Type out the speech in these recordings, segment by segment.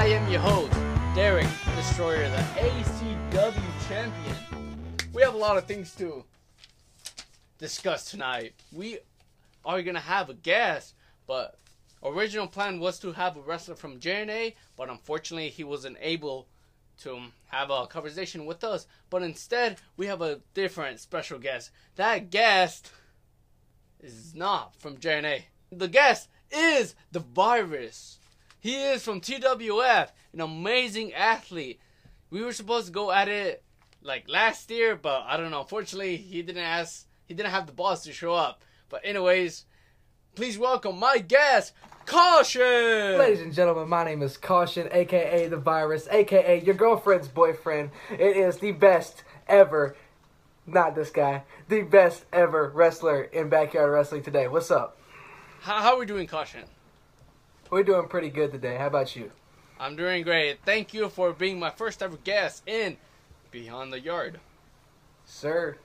I am your host, Derek Destroyer, the ACW champion. We have a lot of things to discuss tonight. We are gonna have a guest, but original plan was to have a wrestler from JNA, but unfortunately he wasn't able to have a conversation with us. But instead, we have a different special guest. That guest is not from JNA. The guest is the virus. He is from TWF, an amazing athlete. We were supposed to go at it like last year, but I don't know. Unfortunately, he didn't ask. He didn't have the balls to show up. But anyways, please welcome my guest, Caution. Ladies and gentlemen, my name is Caution, aka the virus, aka your girlfriend's boyfriend. It is the best ever, not this guy, the best ever wrestler in backyard wrestling today. What's up? How, how are we doing, Caution? We're doing pretty good today. How about you? I'm doing great. Thank you for being my first ever guest in Beyond the Yard. Sir,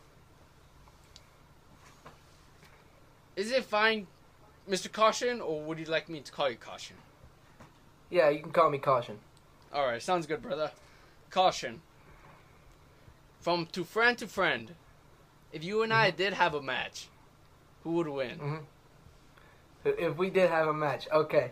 Is it fine, Mr. Caution, or would you like me to call you Caution? yeah, you can call me Caution. All right, sounds good, brother. Caution. From to friend to friend, if you and I did have a match, who would win? Mhm. If we did have a match, okay.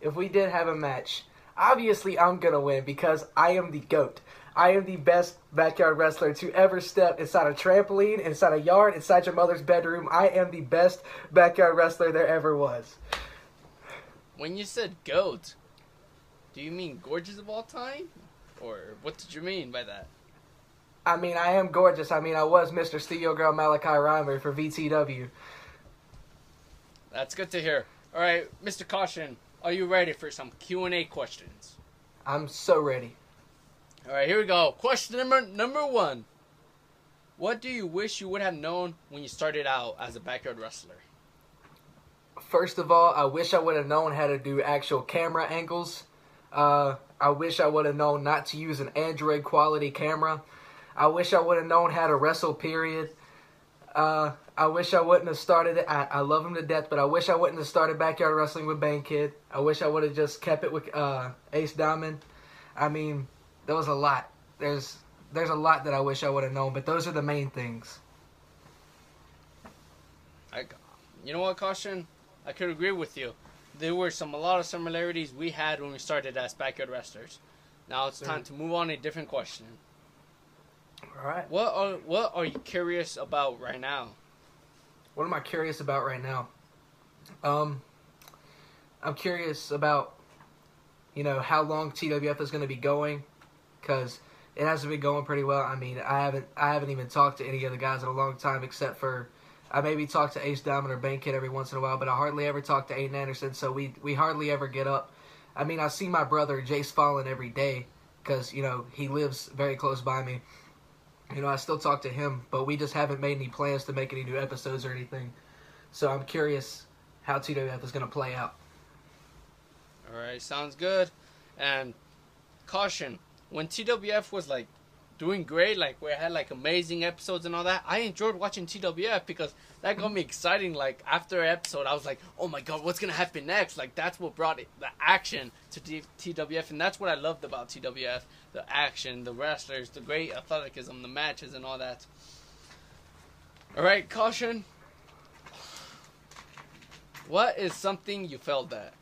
If we did have a match, obviously I'm gonna win because I am the GOAT. I am the best backyard wrestler to ever step inside a trampoline, inside a yard, inside your mother's bedroom. I am the best backyard wrestler there ever was. When you said goat, do you mean gorgeous of all time, or what did you mean by that? I mean, I am gorgeous. I mean, I was Mr. Steel Girl Malachi Reimer for VTW. That's good to hear. All right, Mr. Caution, are you ready for some Q and A questions? I'm so ready. All right, here we go. Question number number one. What do you wish you would have known when you started out as a backyard wrestler? First of all, I wish I would have known how to do actual camera angles. Uh, I wish I would have known not to use an Android quality camera. I wish I would have known how to wrestle, period. Uh, I wish I wouldn't have started it. I, I love him to death, but I wish I wouldn't have started backyard wrestling with Bane Kid. I wish I would have just kept it with uh, Ace Diamond. I mean, there was a lot. There's there's a lot that I wish I would have known, but those are the main things. I, you know what, caution? I could agree with you. There were some a lot of similarities we had when we started as backyard wrestlers. Now it's time to move on to a different question. All right. What are what are you curious about right now? What am I curious about right now? Um, I'm curious about, you know, how long TWF is going to be going, because it hasn't been going pretty well. I mean, I haven't I haven't even talked to any of the guys in a long time, except for I maybe talk to Ace Diamond or Bankhead every once in a while, but I hardly ever talk to Aiden Anderson. So we we hardly ever get up. I mean, I see my brother Jace Fallen every day, because you know he lives very close by me. You know, I still talk to him, but we just haven't made any plans to make any new episodes or anything. So I'm curious how TWF is going to play out. All right, sounds good. And caution, when TWF was like doing great, like we had like amazing episodes and all that, I enjoyed watching TWF because that got me exciting. Like after episode, I was like, oh my god, what's gonna happen next? Like that's what brought it, the action to T- TWF, and that's what I loved about TWF: the action, the wrestlers, the great athleticism, the matches, and all that. All right, caution. What is something you failed at?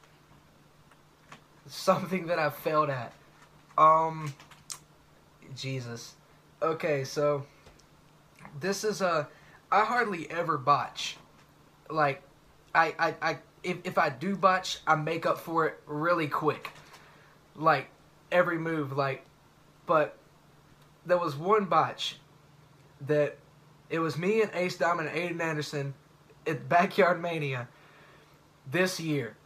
Something that I failed at. Um, Jesus. Okay, so this is a. I hardly ever botch. Like, I, I, I if, if I do botch, I make up for it really quick. Like, every move, like, but there was one botch that it was me and Ace Diamond and Aiden Anderson at Backyard Mania this year.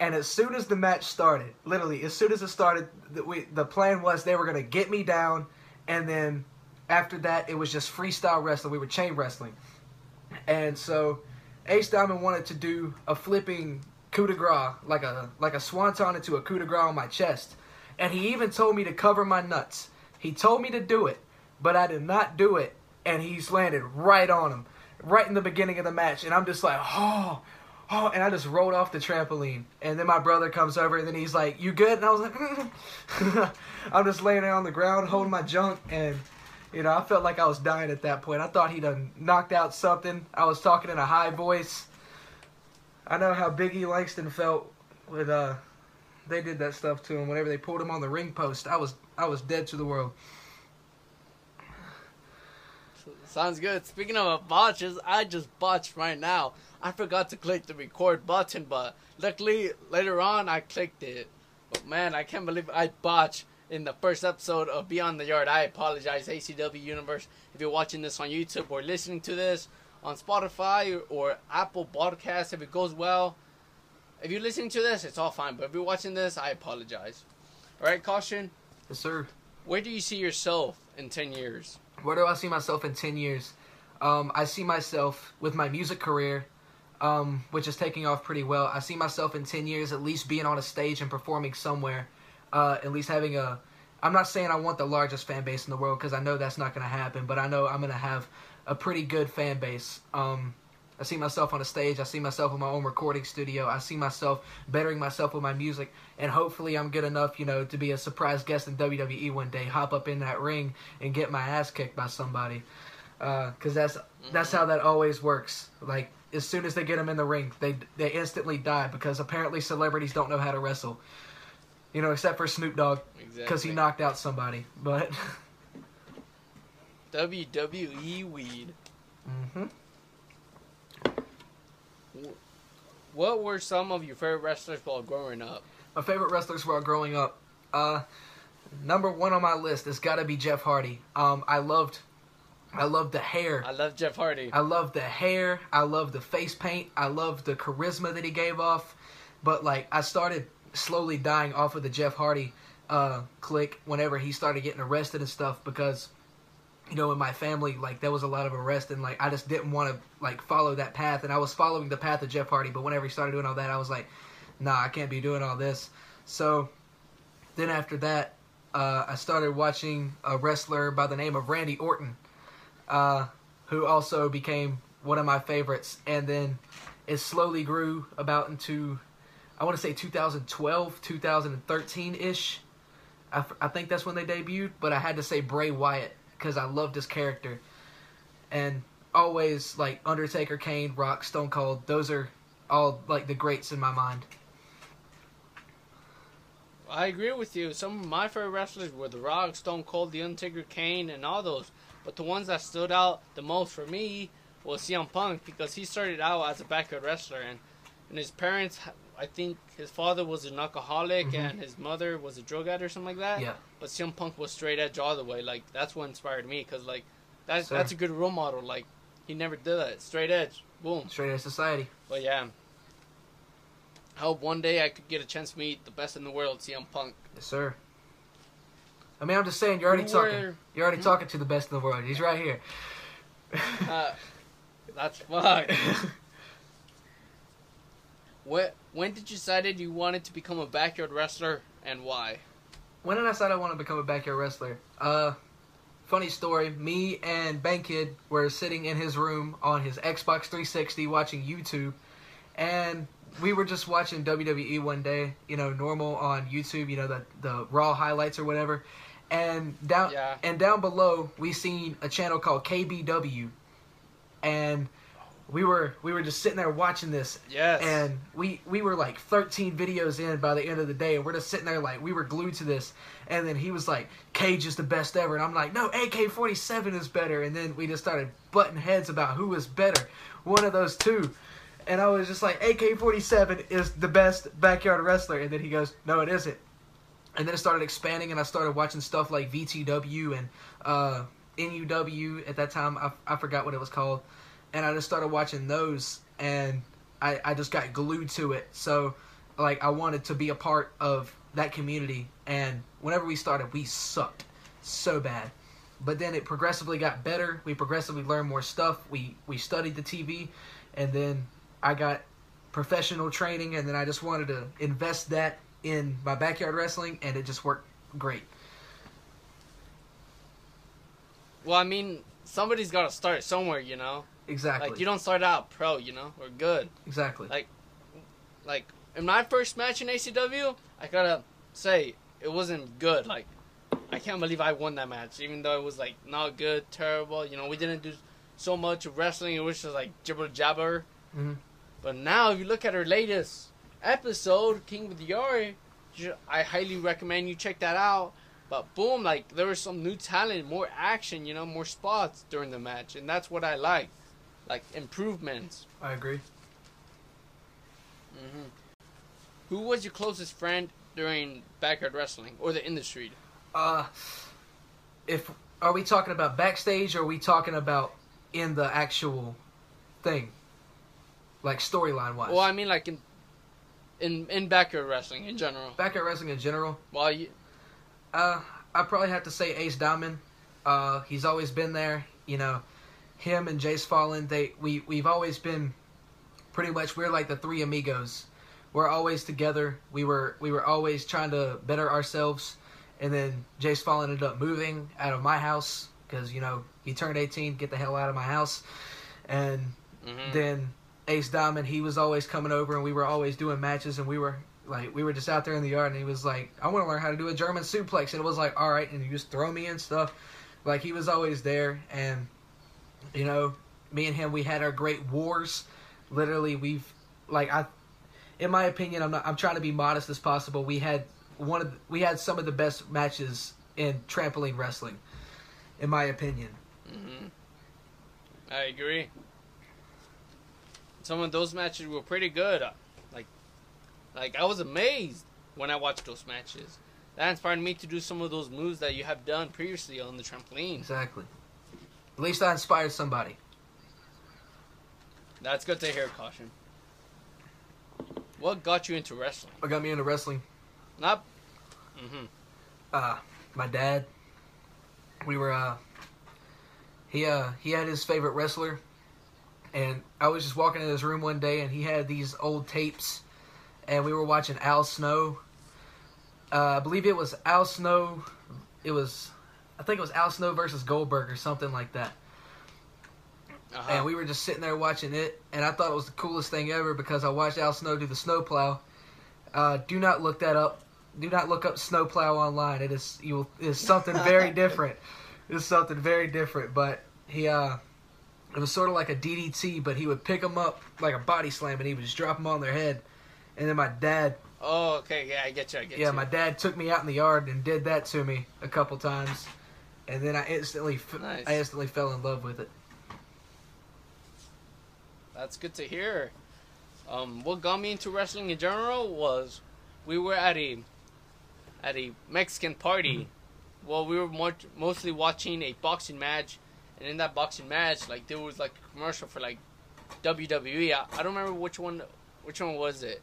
And as soon as the match started, literally, as soon as it started, the, we, the plan was they were going to get me down, and then after that, it was just freestyle wrestling. We were chain wrestling. And so Ace Diamond wanted to do a flipping coup de grace, like a, like a swanton into a coup de grace on my chest. And he even told me to cover my nuts. He told me to do it, but I did not do it. And he's landed right on him, right in the beginning of the match. And I'm just like, oh, oh, and I just rolled off the trampoline. And then my brother comes over, and then he's like, "You good?" And I was like, mm. "I'm just laying there on the ground holding my junk." And you know, I felt like I was dying at that point. I thought he'd done knocked out something. I was talking in a high voice. I know how Biggie Langston felt with uh, they did that stuff to him. Whenever they pulled him on the ring post, I was I was dead to the world. Sounds good. Speaking of botches, I just botched right now. I forgot to click the record button, but luckily later on I clicked it. But man, I can't believe I botched in the first episode of Beyond the Yard. I apologize, ACW Universe. If you're watching this on YouTube or listening to this on Spotify or Apple Podcast, if it goes well, if you're listening to this, it's all fine. But if you're watching this, I apologize. All right, caution. Yes, sir. Where do you see yourself in 10 years? Where do I see myself in 10 years? Um, I see myself with my music career, um, which is taking off pretty well. I see myself in 10 years at least being on a stage and performing somewhere. Uh, at least having a. I'm not saying I want the largest fan base in the world because I know that's not going to happen, but I know I'm going to have a pretty good fan base. Um, I see myself on a stage. I see myself in my own recording studio. I see myself bettering myself with my music, and hopefully, I'm good enough, you know, to be a surprise guest in WWE one day. Hop up in that ring and get my ass kicked by somebody, because uh, that's that's how that always works. Like as soon as they get them in the ring, they they instantly die because apparently celebrities don't know how to wrestle. You know, except for Snoop Dogg, because Exactly. he knocked out somebody. But WWE weed. hmm What were some of your favorite wrestlers while growing up? My favorite wrestlers while growing up. Uh, number one on my list has got to be Jeff Hardy. Um, I loved, I loved the hair. I love Jeff Hardy. I loved the hair. I loved the face paint. I loved the charisma that he gave off. But like, I started slowly dying off of the Jeff Hardy uh, click whenever he started getting arrested and stuff because. You know, in my family, like there was a lot of arrest, and like I just didn't want to like follow that path, and I was following the path of Jeff Hardy. But whenever he started doing all that, I was like, nah, I can't be doing all this. So then after that, uh, I started watching a wrestler by the name of Randy Orton, uh, who also became one of my favorites. And then it slowly grew about into, I want to say 2012, 2013 ish. I, think that's when they debuted, but I had to say Bray Wyatt because I loved his character. And always like Undertaker, Kane, Rock, Stone Cold, those are all like the greats in my mind. I agree with you. Some of my favorite wrestlers were The Rock, Stone Cold, The Undertaker, Kane, and all those. But the ones that stood out the most for me was CM Punk because he started out as a backyard wrestler, and, and his parents, I think his father was an alcoholic Mhm. and his mother was a drug addict or something like that. Yeah. But CM Punk was straight edge all the way. Like that's what inspired me because like that's Sure. that's a good role model. Like he never did that. Straight edge, boom. Straight Edge Society. But yeah. I hope one day I could get a chance to meet the best in the world, CM Punk. Yes, sir. I mean, I'm just saying, you're already talking. You're already Hmm? talking to the best in the world. He's right here. Uh, that's fuck. What? When did you decide you wanted to become a backyard wrestler and why? when did I decide I want to become a backyard wrestler? Uh, funny story. Me and Bankid were sitting in his room on his Xbox 360 watching YouTube, and we were just watching WWE one day. You know, normal on YouTube. You know, the the Raw highlights or whatever. And down Yeah. and down below, we seen a channel called KBW, and we were we were just sitting there watching this. Yes. and we we were like 13 videos in by the end of the day and we're just sitting there like we were glued to this. And then he was like cage is the best ever. And i'm like no ak-47 is better. And then we just started butting heads about who was better. One of those two. And i was just like ak-47 is the best backyard wrestler. And then he goes no it isn't. And then it started expanding and i started watching stuff like vtw and uh, nuw at that time. I, I forgot what it was called and I just started watching those, and I, I just got glued to it. So, like, I wanted to be a part of that community. And whenever we started, we sucked so bad. But then it progressively got better. We progressively learned more stuff. We we studied the TV, and then I got professional training, and then I just wanted to invest that in my backyard wrestling, and it just worked great. well, I mean, somebody's got to start somewhere, you know. Exactly. Like you don't start out pro, you know, or good. exactly. Like like in my first match in ACW, I gotta say it wasn't good. Like I can't believe I won that match, even though it was like not good, terrible. You know, we didn't do so much wrestling. It was just like jibber jabber. Mhm. But now, if you look at her latest episode, King with Yari, I highly recommend you check that out. But boom, like there was some new talent, more action, you know, more spots during the match, and that's what I like, like improvements. I agree. hmm Who was your closest friend during backyard wrestling or the industry? Uh, if are we talking about backstage or are we talking about in the actual thing, like storyline wise? Well, I mean, like in in in backyard wrestling in general. Backyard wrestling in general, Well, you, uh, I probably have to say Ace Diamond. Uh, he's always been there. You know, him and Jace Fallen. They we we've always been pretty much we're like the three amigos. We're always together. We were we were always trying to better ourselves. And then Jace Fallen ended up moving out of my house because you know he turned 18. Get the hell out of my house. And mhm. then Ace Diamond, he was always coming over, and we were always doing matches, and we were like, we were just out there in the yard, and he was like, I want to learn how to do a German suplex, and it was like, all right, and he just throw me and stuff. Like he was always there, and you know, me and him, we had our great wars. Literally, we've like I, in my opinion, I'm not, I'm trying to be modest as possible. We had one of the, we had some of the best matches in trampoline wrestling, in my opinion. hmm I agree. Some of those matches were pretty good. Like, like I was amazed when I watched those matches. That inspired me to do some of those moves that you have done previously on the trampoline. Exactly. At least I inspired somebody. That's good to hear, Caution. What got you into wrestling? What got me into wrestling? Not. hmm uh my dad we were uh he uh he had his favorite wrestler and I was just walking in his room one day and he had these old tapes and we were watching Al Snow uh I believe it was Al Snow it was I think it was Al Snow versus Goldberg or something like that Uh-huh. and we were just sitting there watching it, and I thought it was the coolest thing ever because I watched Al Snow do the snowplow. Uh, do not look that up. Do not look up snowplow online. It is you will, it is something very different. It's something very different. But he uh, it was sort of like a DDT, but he would pick them up like a body slam, and he would just drop them on their head. And then my dad, oh, okay, yeah, I get you. I get yeah, you. my dad took me out in the yard and did that to me a couple times, and then I instantly, f- Nice. I instantly fell in love with it. That's good to hear. Um, what got me into wrestling in general was we were at a at a Mexican party. Well, we were more, mostly watching a boxing match, and in that boxing match, like there was like a commercial for like WWE. I, I don't remember which one. Which one was it?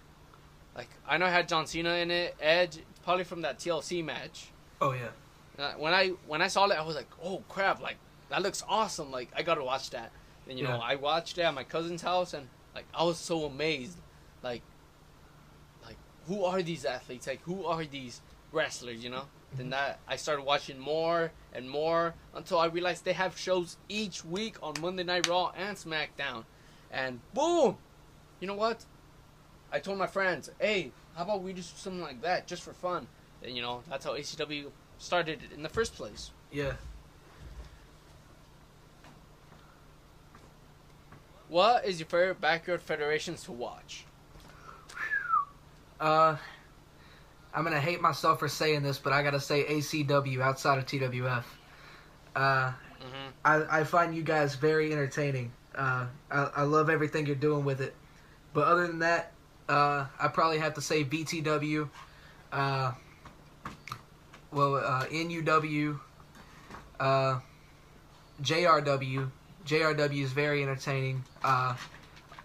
Like I know it had John Cena in it. Edge, probably from that TLC match. Oh yeah. Uh, when I when I saw it, I was like, "Oh crap! Like that looks awesome! Like I gotta watch that." And you know, I watched it at my cousin's house, and like I was so amazed. Like, like who are these athletes? Like who are these wrestlers? You know. Then that I started watching more and more until I realized they have shows each week on Monday Night Raw and SmackDown, and boom, you know what? I told my friends, "Hey, how about we do something like that just for fun?" And you know, that's how ACW started it in the first place. Yeah. What is your favorite backyard federations to watch? Uh, I'm gonna hate myself for saying this, but I gotta say ACW outside of TWF. Uh, Mm-hmm. I, I find you guys very entertaining. Uh, I, I love everything you're doing with it. But other than that, uh, I probably have to say BTW. Uh, well, uh, NUW, uh, JRW. JRW is very entertaining. Uh,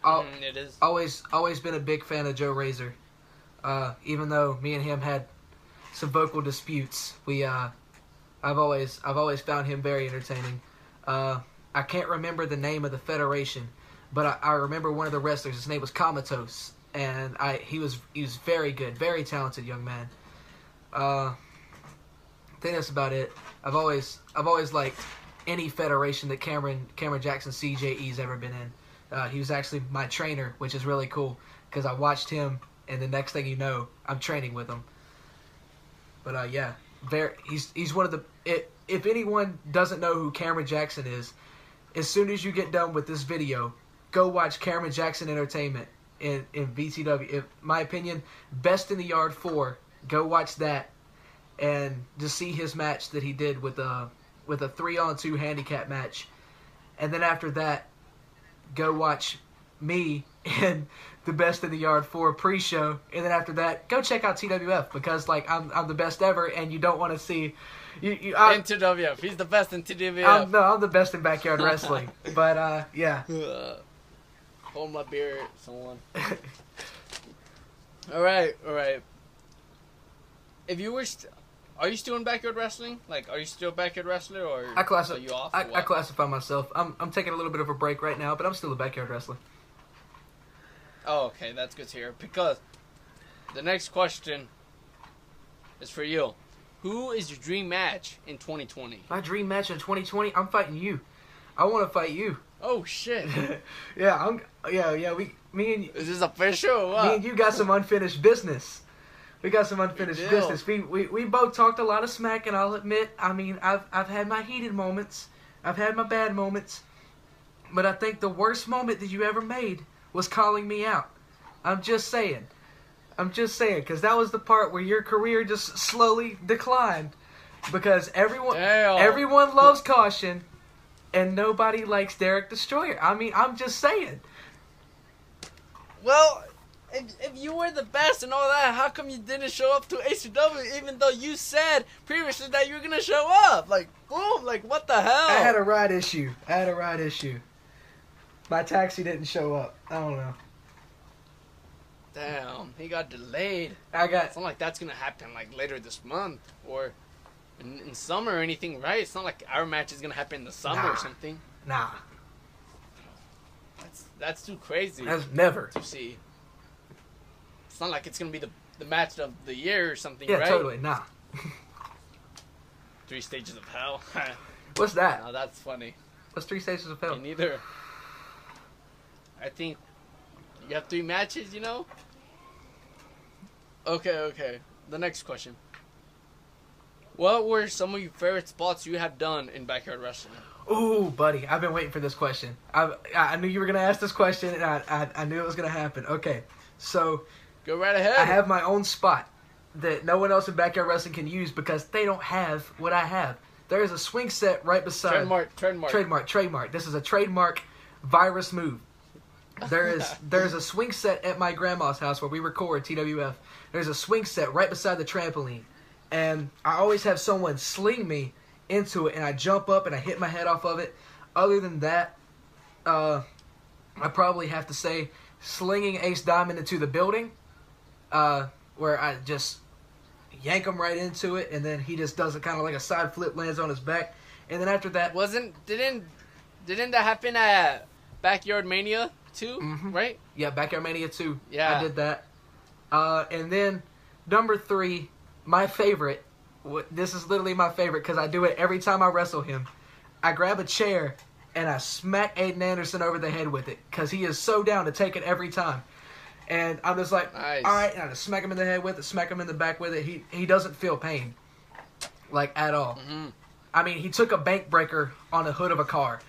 Mhm, it is. always always been a big fan of Joe Razor. Uh, even though me and him had some vocal disputes, we uh, I've always I've always found him very entertaining. Uh, I can't remember the name of the federation, but I, I remember one of the wrestlers. His name was Comatose, and I he was he was very good, very talented young man. Uh, think that's about it. I've always I've always liked any federation that Cameron Cameron Jackson CJE's ever been in. Uh, he was actually my trainer, which is really cool because I watched him, and the next thing you know, I'm training with him. But uh, yeah, very he's he's one of the. It, if anyone doesn't know who Cameron Jackson is, as soon as you get done with this video, go watch Cameron Jackson Entertainment in in VTW. In my opinion, best in the yard four. Go watch that, and to see his match that he did with a with a three on two handicap match, and then after that, go watch me and the best in the yard four pre-show, and then after that, go check out TWF because like I'm I'm the best ever, and you don't want to see. You, you, in TWF. He's the best in TWF. I'm, no, I'm the best in backyard wrestling. but uh, yeah, Uh, hold my beer, someone. all right, all right. If you st- are you still in backyard wrestling? Like, are you still a backyard wrestler, or I classify are you off? I, I classify myself. I'm I'm taking a little bit of a break right now, but I'm still a backyard wrestler. Oh, okay, that's good to hear. Because the next question is for you. Who is your dream match in 2020? My dream match in 2020, I'm fighting you. I want to fight you. Oh shit! yeah, I'm. Yeah, yeah. We, me and is this official? Or what? me and you got some unfinished business. We got some unfinished business. We, we we both talked a lot of smack, and I'll admit, I mean, I've I've had my heated moments, I've had my bad moments, but I think the worst moment that you ever made was calling me out. I'm just saying, I'm just saying, because that was the part where your career just slowly declined, because everyone Damn. everyone loves caution, and nobody likes Derek Destroyer. I mean, I'm just saying. Well, if, if you were the best and all that, how come you didn't show up to ACW even though you said previously that you were gonna show up? Like, boom, like what the hell? I had a ride issue. I had a ride issue. My taxi didn't show up. I don't know. Damn, he got delayed. I got It's not like that's gonna happen like later this month or in, in summer or anything, right? It's not like our match is gonna happen in the summer Nah. or something. nah. That's that's too crazy That's never. to see. It's not like it's gonna be the the match of the year or something, Yeah, right? totally. Nah. Three stages of hell. What's that? now that's funny. What's three stages of hell? Me neither. I think you have three matches, you know? Okay, okay. The next question. What were some of your favorite spots you have done in backyard wrestling? Ooh, buddy, I've been waiting for this question. I I knew you were gonna ask this question, and I I, I knew it was gonna happen. Okay, so Go right ahead. I have my own spot that no one else in backyard wrestling can use because they don't have what I have. There is a swing set right beside trademark, trademark. trademark trademark. This is a trademark virus move. There is there's a swing set at my grandma's house where we record TWF. There's a swing set right beside the trampoline, and I always have someone sling me into it, and I jump up and I hit my head off of it. Other than that, uh, I probably have to say slinging Ace Diamond into the building, uh, where I just yank him right into it, and then he just does it kind of like a side flip, lands on his back, and then after that, Wasn't didn't didn't that happen at Backyard Mania too? Mhm. Right? Yeah, Backyard Mania 2. Yeah. I did that. Uh, and then number three, my favorite. This is literally my favorite because I do it every time I wrestle him. I grab a chair and I smack Aiden Anderson over the head with it because he is so down to take it every time. And I'm just like, Nice. all right, and I just smack him in the head with it, smack him in the back with it. He he doesn't feel pain, like at all. hmm I mean, he took a bank breaker on the hood of a car,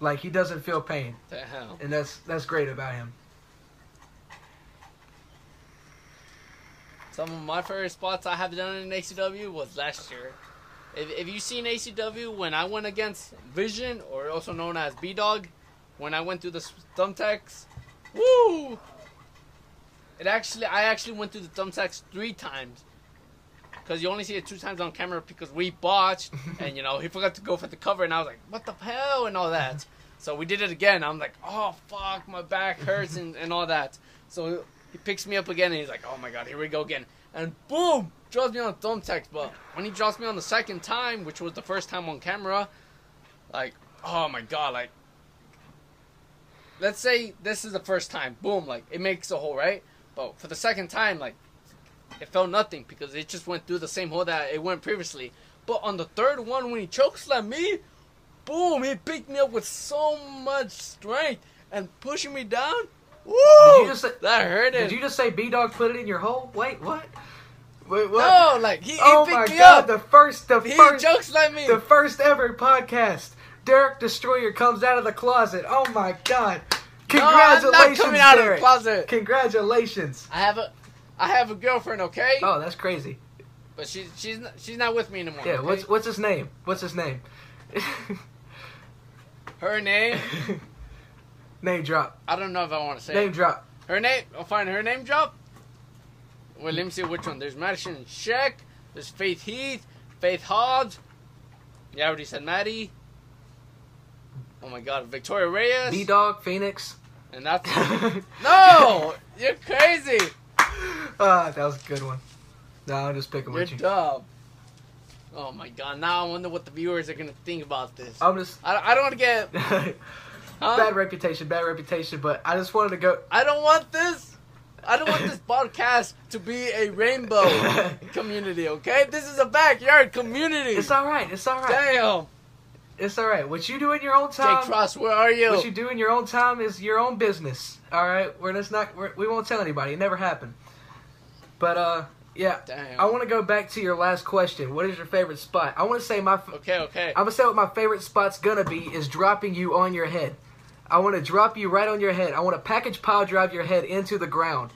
like he doesn't feel pain, The hell. and that's that's great about him. Some of my favorite spots I have done in ACW was last year. If, if you seen ACW when I went against Vision, or also known as B Dog, when I went through the thumbtacks, woo! It actually, I actually went through the thumbtacks three times. Because you only see it two times on camera because we botched, and you know, he forgot to go for the cover, and I was like, what the hell, and all that. So we did it again. I'm like, oh fuck, my back hurts, and, and all that. So he picks me up again and he's like, oh my god, here we go again. And boom, draws me on thumbtacks. But when he draws me on the second time, which was the first time on camera, like, oh my god, like, let's say this is the first time, boom, like, it makes a hole, right? But for the second time, like, it felt nothing because it just went through the same hole that it went previously. But on the third one, when he chokeslammed me, boom, he picked me up with so much strength and pushing me down. Woo! Did you just say- that hurt Did you just say B Dog put it in your hole? Wait, what? Wait, what? No, like he, he oh picked my me god, up. the first, the he first, jokes like me. the first ever podcast. Derek Destroyer comes out of the closet. Oh my god! No, I'm Congratulations, not coming out Derek. of the closet. Congratulations. I have a, I have a girlfriend, okay? Oh, that's crazy. But she's she's not, she's not with me anymore. Yeah, okay? what's what's his name? What's his name? her name? name drop. I don't know if I want to say. Name it. drop. Her name. I'll find her name drop. Well, let me see which one. There's Madison Sheck. There's Faith Heath. Faith Hodge. Yeah, I already said Maddie. Oh my God, Victoria Reyes. B Dog Phoenix. And that's no, you're crazy. Ah, that was a good one. No, I'm just picking You're with you. dumb. Oh my God! Now I wonder what the viewers are gonna think about this. I'm just I, I don't want to get. Huh? bad reputation, bad reputation. But I just wanted to go. I don't want this. I don't want this podcast to be a rainbow community. Okay, this is a backyard community. It's all right. It's all right. Damn. It's all right. What you do in your own time, Jake. Frost, where are you? What you do in your own time is your own business. All right. We're just not. We're, we won't tell anybody. It never happened. But uh, yeah. Damn. I want to go back to your last question. What is your favorite spot? I want to say my. f- Okay, okay. I'm gonna say what my favorite spot's gonna be is dropping you on your head. I want to drop you right on your head. I want to package pile drive your head into the ground.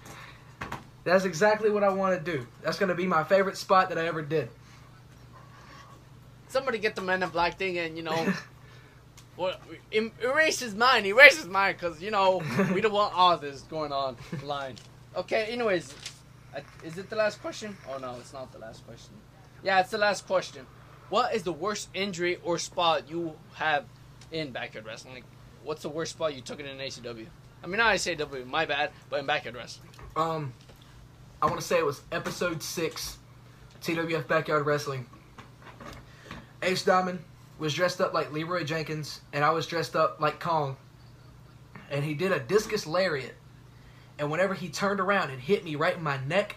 That's exactly what I want to do. That's gonna be my favorite spot that I ever did. Somebody get the Men in Black thing and you know, em- erase his mind. Erase his mind, cause you know we don't want all this going on line. Okay. Anyways, is it the last question? Oh no, it's not the last question. Yeah, it's the last question. What is the worst injury or spot you have in backyard wrestling? Like, what's the worst spot you took it in ACW? I mean, not ACW, my bad, but in backyard wrestling. Um, I want to say it was episode six, TWF Backyard Wrestling. Ace Diamond was dressed up like Leroy Jenkins, and I was dressed up like Kong. And he did a discus lariat, and whenever he turned around and hit me right in my neck,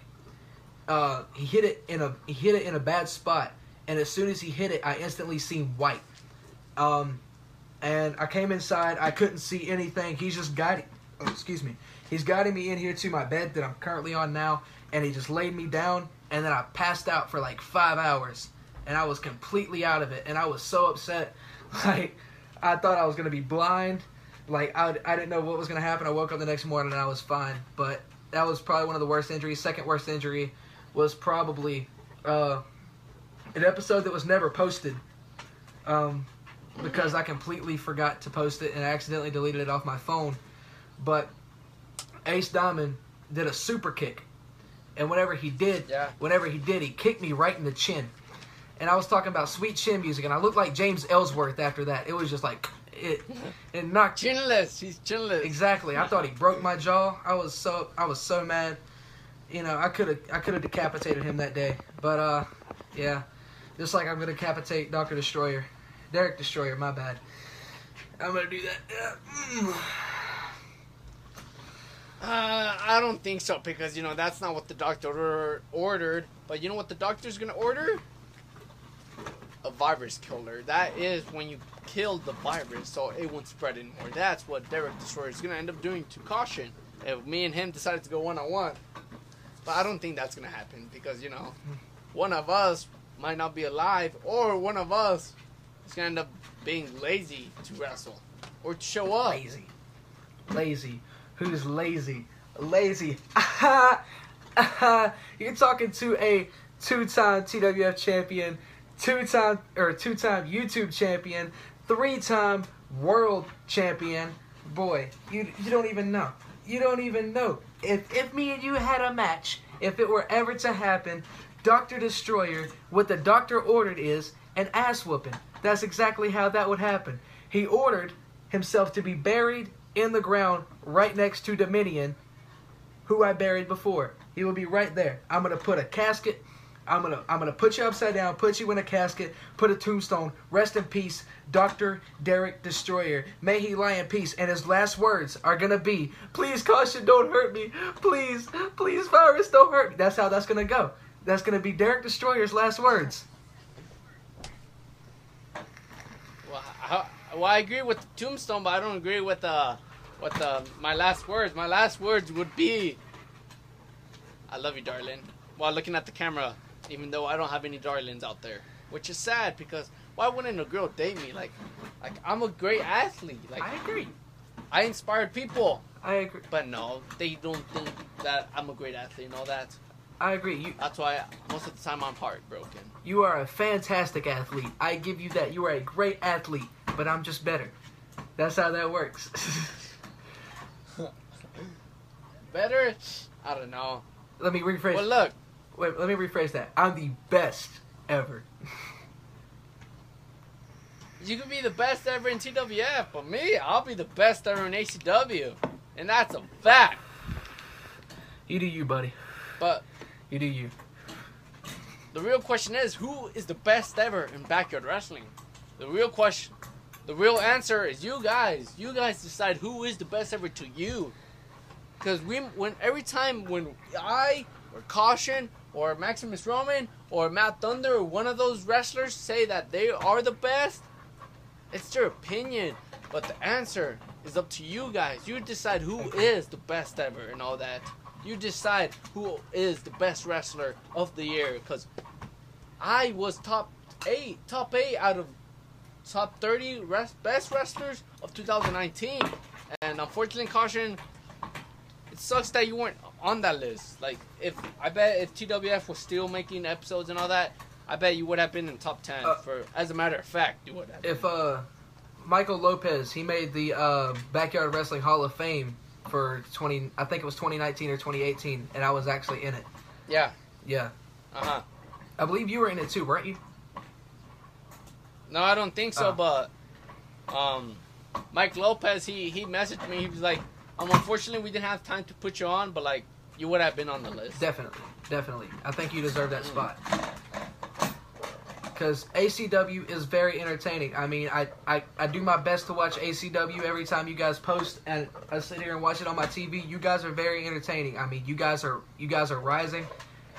uh, he hit it in a he hit it in a bad spot. And as soon as he hit it, I instantly seen white. Um, and I came inside. I couldn't see anything. He's just guiding. Oh, excuse me. He's guiding me in here to my bed that I'm currently on now, and he just laid me down, and then I passed out for like five hours, and I was completely out of it, and I was so upset. Like, I thought I was gonna be blind. Like, I, I didn't know what was gonna happen. I woke up the next morning and I was fine, but that was probably one of the worst injuries. Second worst injury was probably uh, an episode that was never posted. Um, because I completely forgot to post it and I accidentally deleted it off my phone. But Ace Diamond did a super kick. And whenever he did, Yeah. whenever he did, he kicked me right in the chin. And I was talking about sweet chin music, and I looked like James Ellsworth after that. It was just like it, it knocked Chinless, he's chinless. exactly. I thought he broke my jaw. I was so I was so mad. You know, I could have I could have decapitated him that day. But uh, yeah, just like I'm gonna decapitate Doctor Destroyer, Derek Destroyer. My bad. I'm gonna do that. Yeah. Mm. Uh, I don't think so because you know that's not what the doctor ordered. But you know what the doctor's gonna order? A virus killer. That is when you kill the virus, so it won't spread anymore. That's what Derek Destroyer is gonna end up doing to caution. If me and him decided to go one on one, but I don't think that's gonna happen because you know, one of us might not be alive, or one of us is gonna end up being lazy to wrestle or to show up. Lazy, lazy. Who's lazy? Lazy. You're talking to a two-time TWF champion, two-time or two-time YouTube champion, three-time world champion. Boy, you you don't even know. You don't even know. If if me and you had a match, if it were ever to happen, Doctor Destroyer, what the doctor ordered is an ass whooping. That's exactly how that would happen. He ordered himself to be buried in the ground right next to Dominion, who I buried before. He will be right there. I'm gonna put a casket. I'm gonna I'm gonna put you upside down, put you in a casket, put a tombstone. Rest in peace, Doctor Derek Destroyer. May he lie in peace. And his last words are gonna be, "Please, caution, don't hurt me. Please, please, virus, don't hurt me." That's how that's gonna go. That's gonna be Derek Destroyer's last words. Well, I, well, I agree with the Tombstone, but I don't agree with uh, what the my last words? My last words would be, "I love you, darling." While looking at the camera, even though I don't have any darlings out there, which is sad because why wouldn't a girl date me? Like, like I'm a great athlete. Like I agree. I inspired people, I agree. but no, they don't think that I'm a great athlete and all that. I agree. You That's why most of the time I'm heartbroken. you are a fantastic athlete. I give you that. You are a great athlete, but I'm just better. That's how that works. Better? I don't know. let me rephrase. Well, look, Wait, let me rephrase that. I'm the best ever. you could be the best ever in TWF, but me, I'll be the best ever in ACW, and that's a fact. You do you, buddy. But You do you. the real question is, who is the best ever in backyard wrestling? The real question, the real answer is you guys. You guys decide who is the best ever to you. Because we, when every time when I or Caution or Maximus Roman or Matt Thunder or one of those wrestlers say that they are the best, it's their opinion. But the answer is up to you guys. You decide who is the best ever and all that. You decide who is the best wrestler of the year. Because I was top eight, top eight out of top 30 res- best wrestlers of 2019. And unfortunately, caution. It sucks that you weren't on that list. Like, if I bet if TWF was still making episodes and all that, I bet you would have been in top 10. Uh, for as a matter of fact, you would have. If uh, Michael Lopez, he made the uh, Backyard Wrestling Hall of Fame for 20. I think it was 2019 or 2018, and I was actually in it. yeah. Yeah, Uh huh. I believe you were in it too, weren't you? No, I don't think so. Oh. But um, Mike Lopez, he he messaged me. He was like, um, unfortunately, we didn't have time to put you on, but like, you would have been on the list. Definitely, definitely. I think you deserve that Mm. spot. Because ACW is very entertaining. I mean, I, I, I do my best to watch ACW every time you guys post, and I sit here and watch it on my TV. You guys are very entertaining. I mean, you guys are you guys are rising,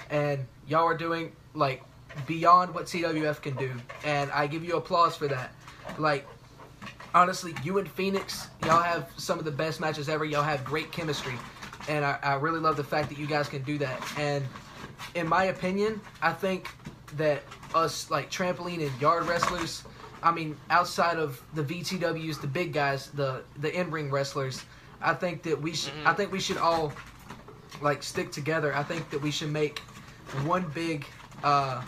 and y'all are doing like beyond what CWF can do, and I give you applause for that. Like, honestly, you and Phoenix, y'all have some of the best matches ever. Y'all have great chemistry, and I, I really love the fact that you guys can do that. And in my opinion, I think that us like trampoline and yard wrestlers, I mean, outside of the VTWs, the big guys, the the in ring wrestlers, I think that we should. Mhm. I think we should all like stick together. I think that we should make one big. uh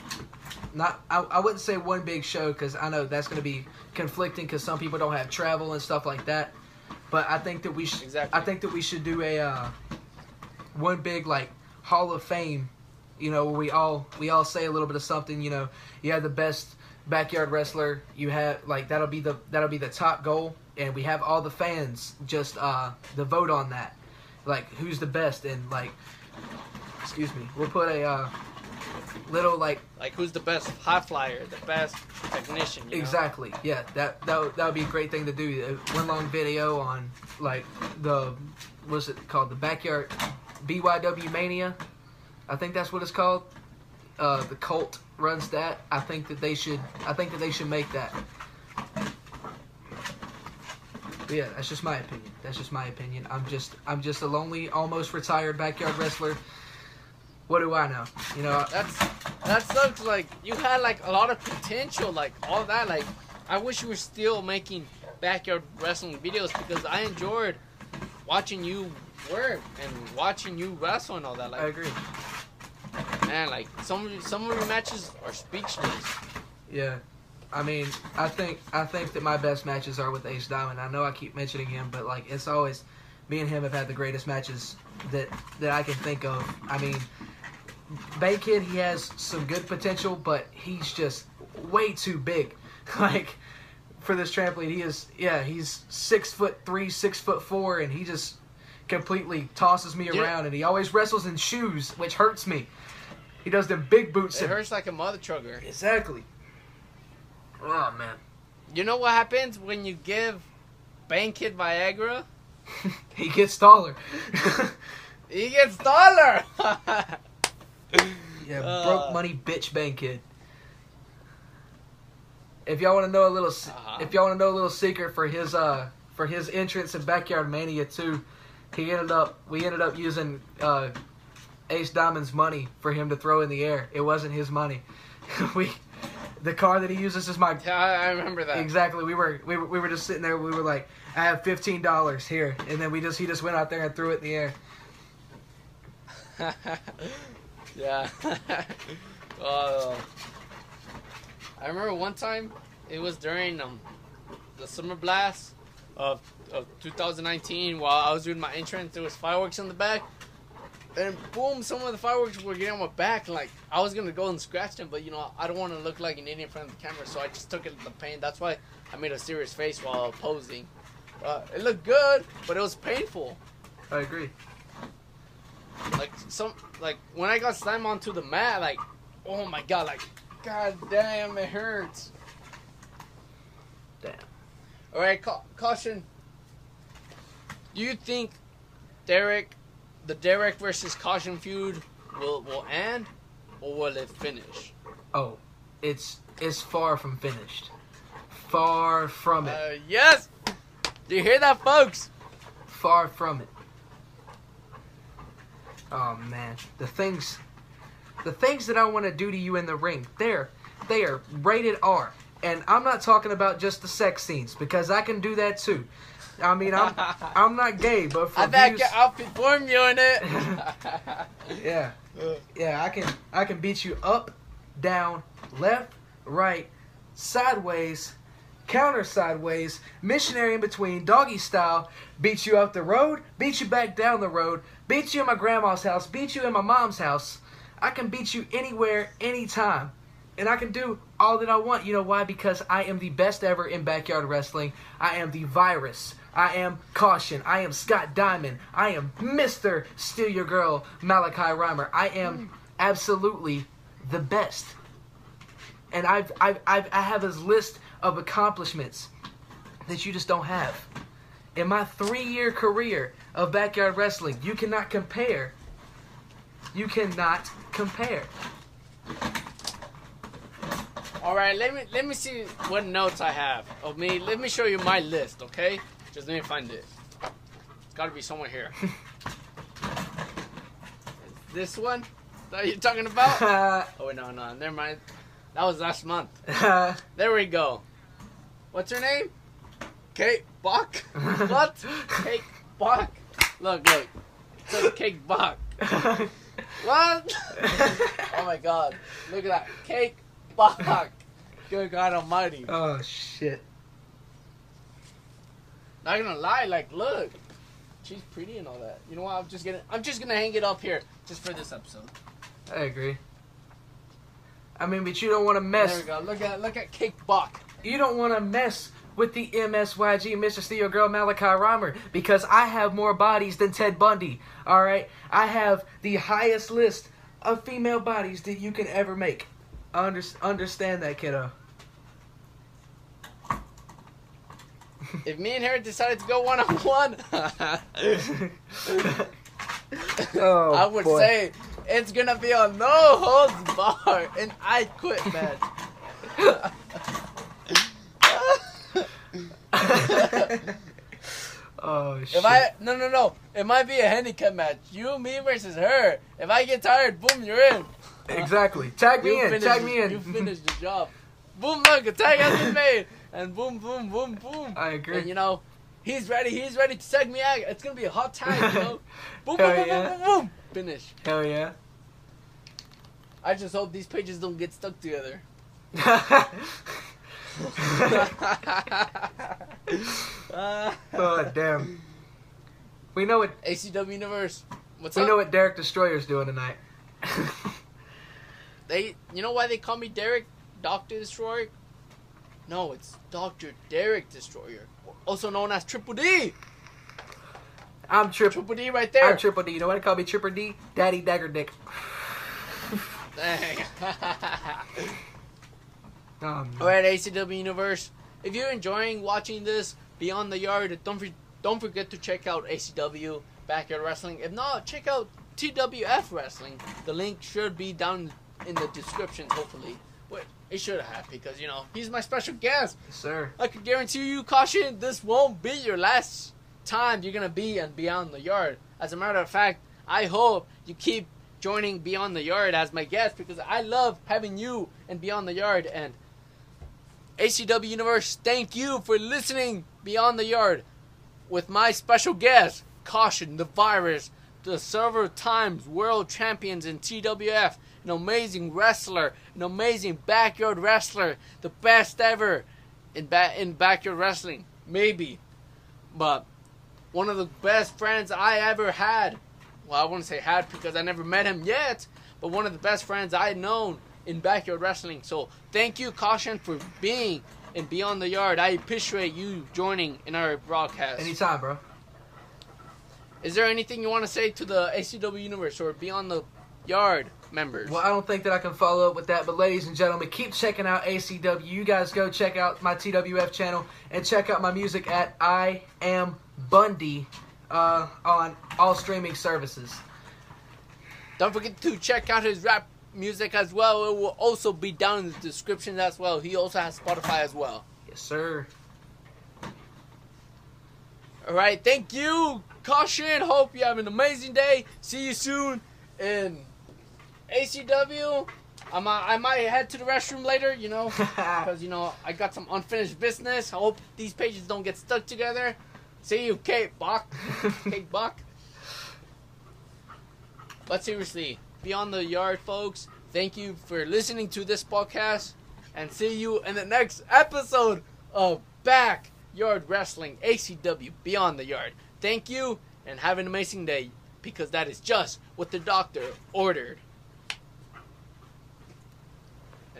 not I, I wouldn't say one big show because I know that's going to be conflicting because some people don't have travel and stuff like that. But I think that we should. Exactly. I think that we should do a uh, one big like Hall of Fame. You know, where we all we all say a little bit of something. You know, you have the best backyard wrestler. You have like that'll be the that'll be the top goal, and we have all the fans just uh the vote on that. Like who's the best and like, excuse me, we'll put a uh, little like Like, who's the best high flyer, the best technician? You know? Exactly. Yeah, that that would, that would be a great thing to do. One long video on like the what's it called? The backyard BYW Mania. I think that's what it's called. Uh, the cult runs that. I think that they should. I think that they should make that. But yeah, that's just my opinion. That's just my opinion. I'm just I'm just a lonely, almost retired backyard wrestler. What do I know? You know, That's that sucks. Like you had like a lot of potential, like all that. Like I wish you were still making backyard wrestling videos because I enjoyed watching you work and watching you wrestle and all that. I Like agree. man, like some of your- some of your matches are speechless. Yeah, I mean, I think I think that my best matches are with Ace Diamond. I know I keep mentioning him, but like it's always me and him have had the greatest matches that that I can think of. I mean, Bay Kid he has some good potential, but he's just way too big. Like for this trampoline, he is yeah he's six foot three, six foot four, and he just completely tosses me Yeah. around, and he always wrestles in shoes, which hurts me. He does them big boots. It and- hurts like a mother trucker. Exactly. Oh man. You know what happens when you give Bankid Viagra? he gets taller. He gets taller. Yeah, Uh. broke money bitch bank kid. If y'all want to know a little, Uh-huh. if y'all want to know a little secret for his uh for his entrance in Backyard Mania 2. He ended up we ended up using uh, Ace Diamond's money for him to throw in the air. It wasn't his money. we the car that he uses is my Yeah, I I remember that. exactly. We were we were we were just sitting there. We were like, I have fifteen dollars here, and then we just he just went out there and threw it in the air. yeah. uh, I remember one time it was during um, the summer blast of, of 2019 while I was doing my entrance. There was fireworks in the back. And boom, some of the fireworks were getting on my back. Like I was gonna go and scratch them, but you know I don't want to look like an idiot in front of the camera, so I just took it in the pain. That's why I made a serious face while posing. Uh, it looked good, but it was painful. I agree. Like some like when I got slammed onto the mat, like oh my god, like god damn, it hurts. Damn. All right, ca- caution. Do you think Derek, the Derek versus Caution feud, will will end, or will it finish? Oh, it's it's far from finished. Far from it. Uh, yes. Do you hear that, folks? Far from it. Oh man, the things, the things that I want to do to you in the ring, they're they are rated R, and I'm not talking about just the sex scenes because I can do that too. I mean, I'm I'm not gay, but for I views, can outperform you in it. yeah, yeah, I can I can beat you up, down, left, right, sideways, counter sideways, missionary in between, doggy style, beat you up the road, beat you back down the road, beat you in my grandma's house, beat you in my mom's house. I can beat you anywhere, anytime. And I can do all that I want. You know why? Because I am the best ever in backyard wrestling. I am the virus. I am Caution. I am Scott Diamond. I am Mr. Steal Your Girl, Malachi Reimer. I am absolutely the best. And I've, I've, I've, I have a list of accomplishments that you just don't have. In my three year career of backyard wrestling, you cannot compare. You cannot compare. All right, let me let me see what notes I have of me. Let me show you my list, okay? Just let me find it. It's got to be somewhere here. this one that you're talking about? Oh wait, no, no, never mind. That was last month. There we go. What's her name? Kate Bach. what? Cake Bach. Look, look. It says Cake Bach. What? oh my God! Look at that cake Bach. Good God Almighty! oh shit. Not gonna lie, like, look, she's pretty and all that. You know what? I'm just gonna, I'm just gonna hang it up here just for this episode. I agree. I mean, but you don't want to mess. There we go. Look at, look at Cake Bach. You don't want to mess with the MSYG Mr. Steal Girl Malachi Reimer because I have more bodies than Ted Bundy. All right, I have the highest list of female bodies that you can ever make. Under, understand that, kiddo. If me and her decided to go one on one, oh, I would boy. say it's gonna be a no holds bar, and I quit, man. oh shit. If I no no no, it might be a handicap match. You, me versus her. If I get tired, boom, you're in. exactly. Tag me You in. finish- Tag me in. You finished the job. Boom, look, a tag has been made, and boom, boom, boom, boom. I agree. And you know, he's ready. He's ready to tag me out. It's gonna be a hot tag, you know. boom, boom, Hell boom, yeah. boom, boom, boom. Finish. Hell yeah. I just hope these pages don't get stuck together. Oh damn. We know what ACW Universe. What's up? we up? know what Derek Destroyer's doing tonight. They, you know why they call me Derek Doctor Destroyer? No, it's Doctor Derek Destroyer, also known as Triple D. I'm triple. Triple D right there. I'm triple D. You know why they call me triple D? Daddy Dagger Dick. Dang. Um, All right, ACW Universe. If you're enjoying watching this Beyond the Yard, don't for, don't forget to check out ACW Backyard Wrestling. If not, check out TWF Wrestling. The link should be down in the description, hopefully. Wait, He should have because you know he's my special guest. Yes, sir. I can guarantee you, caution, this won't be your last time you're gonna be on Beyond the Yard. As a matter of fact, I hope you keep joining Beyond the Yard as my guest because I love having you and Beyond the Yard and ACW Universe. Thank you for listening Beyond the Yard with my special guest, Caution the Virus, the several times world champions in TWF, an amazing wrestler, an amazing backyard wrestler, the best ever in ba- in backyard wrestling, maybe, but one of the best friends I ever had. Well, I wouldn't say had because I never met him yet, but one of the best friends I had known in backyard wrestling. So thank you, Caution, for being in Beyond the Yard. I appreciate you joining in our broadcast. Anytime, bro. Is there anything you want to say to the ACW Universe or Beyond the Yard members? Well, I don't think that I can follow up with that, but ladies and gentlemen, keep checking out ACW. You guys go check out my TWF channel and check out my music at I Am Bundy uh, on all streaming services. Don't forget to check out his rap music as well. It will also be down in the description as well. He also has Spotify as well. Yes, sir. All right, thank you. Caution. Hope you have an amazing day. See you soon in ACW. I might, I might head to the restroom later, you know, because you know I got some unfinished business. I hope these pages don't get stuck together. See you, Kate Buck. Kate Buck. But seriously, beyond the yard, folks. Thank you for listening to this podcast, and see you in the next episode of Backyard Wrestling ACW Beyond the Yard. Thank you, and have an amazing day, because that is just what the doctor ordered.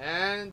And